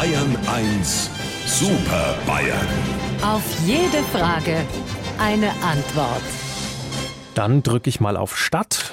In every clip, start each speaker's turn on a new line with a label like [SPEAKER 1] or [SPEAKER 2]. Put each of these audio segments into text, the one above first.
[SPEAKER 1] Bayern 1 Super Bayern.
[SPEAKER 2] Auf jede Frage eine Antwort.
[SPEAKER 3] Dann drücke ich mal auf Stadt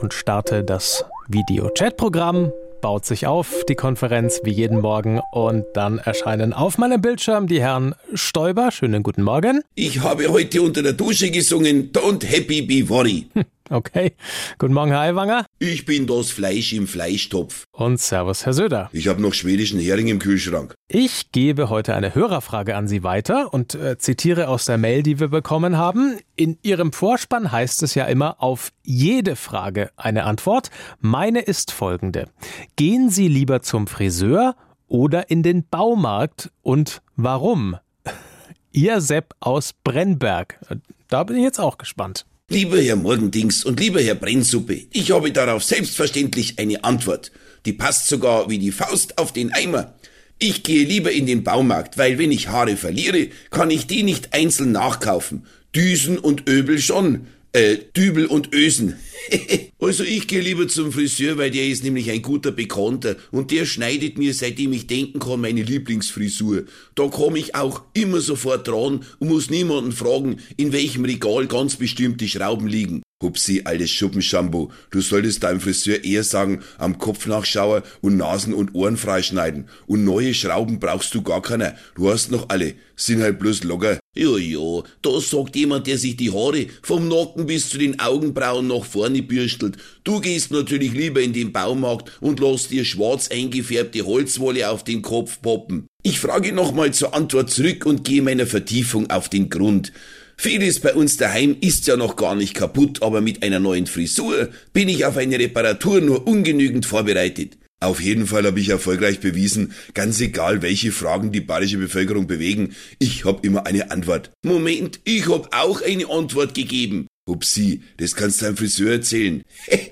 [SPEAKER 3] und starte das Video-Chat-Programm. Baut sich auf, die Konferenz wie jeden Morgen. Und dann erscheinen auf meinem Bildschirm die Herren Stoiber. Schönen guten Morgen.
[SPEAKER 4] Ich habe heute unter der Dusche gesungen Don't Happy Be Worry.
[SPEAKER 3] Okay. Guten Morgen, Herr Aiwanger.
[SPEAKER 4] Ich bin das Fleisch im Fleischtopf.
[SPEAKER 3] Und Servus, Herr Söder.
[SPEAKER 4] Ich habe noch schwedischen Hering im Kühlschrank.
[SPEAKER 3] Ich gebe heute eine Hörerfrage an Sie weiter und äh, zitiere aus der Mail, die wir bekommen haben. In Ihrem Vorspann heißt es ja immer auf jede Frage eine Antwort. Meine ist folgende. Gehen Sie lieber zum Friseur oder in den Baumarkt und warum? Ihr Sepp aus Brennberg. Da bin ich jetzt auch gespannt.
[SPEAKER 4] Lieber Herr Morgendings und lieber Herr Brennsuppe, ich habe darauf selbstverständlich eine Antwort. Die passt sogar wie die Faust auf den Eimer. Ich gehe lieber in den Baumarkt, weil wenn ich Haare verliere, kann ich die nicht einzeln nachkaufen. Düsen und Öbel schon. Äh, Dübel und Ösen. also ich gehe lieber zum Friseur, weil der ist nämlich ein guter Bekannter und der schneidet mir, seitdem ich denken kann, meine Lieblingsfrisur. Da komme ich auch immer sofort dran und muss niemanden fragen, in welchem Regal ganz bestimmte Schrauben liegen. Hupsi, altes Schuppenschambo, du solltest deinem Friseur eher sagen, am Kopf nachschauen und Nasen und Ohren freischneiden. Und neue Schrauben brauchst du gar keiner. Du hast noch alle. Sind halt bloß locker. Ja, ja, das sagt jemand, der sich die Haare vom Nacken bis zu den Augenbrauen nach vorne bürstelt. Du gehst natürlich lieber in den Baumarkt und lässt dir schwarz eingefärbte Holzwolle auf den Kopf poppen. Ich frage nochmal zur Antwort zurück und gehe meiner Vertiefung auf den Grund. Vieles bei uns daheim ist ja noch gar nicht kaputt, aber mit einer neuen Frisur bin ich auf eine Reparatur nur ungenügend vorbereitet. Auf jeden Fall habe ich erfolgreich bewiesen, ganz egal welche Fragen die bayerische Bevölkerung bewegen, ich habe immer eine Antwort. Moment, ich habe auch eine Antwort gegeben. Upsi, das kannst deinem Friseur erzählen.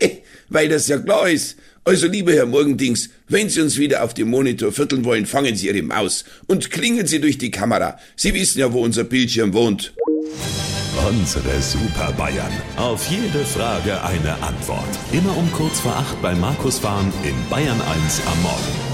[SPEAKER 4] Weil das ja klar ist. Also, lieber Herr Morgendings, wenn Sie uns wieder auf dem Monitor vierteln wollen, fangen Sie Ihre Maus und klingen Sie durch die Kamera. Sie wissen ja, wo unser Bildschirm wohnt.
[SPEAKER 1] Unsere Super Bayern. Auf jede Frage eine Antwort. Immer um kurz vor acht bei Markus Fahren in Bayern 1 am Morgen.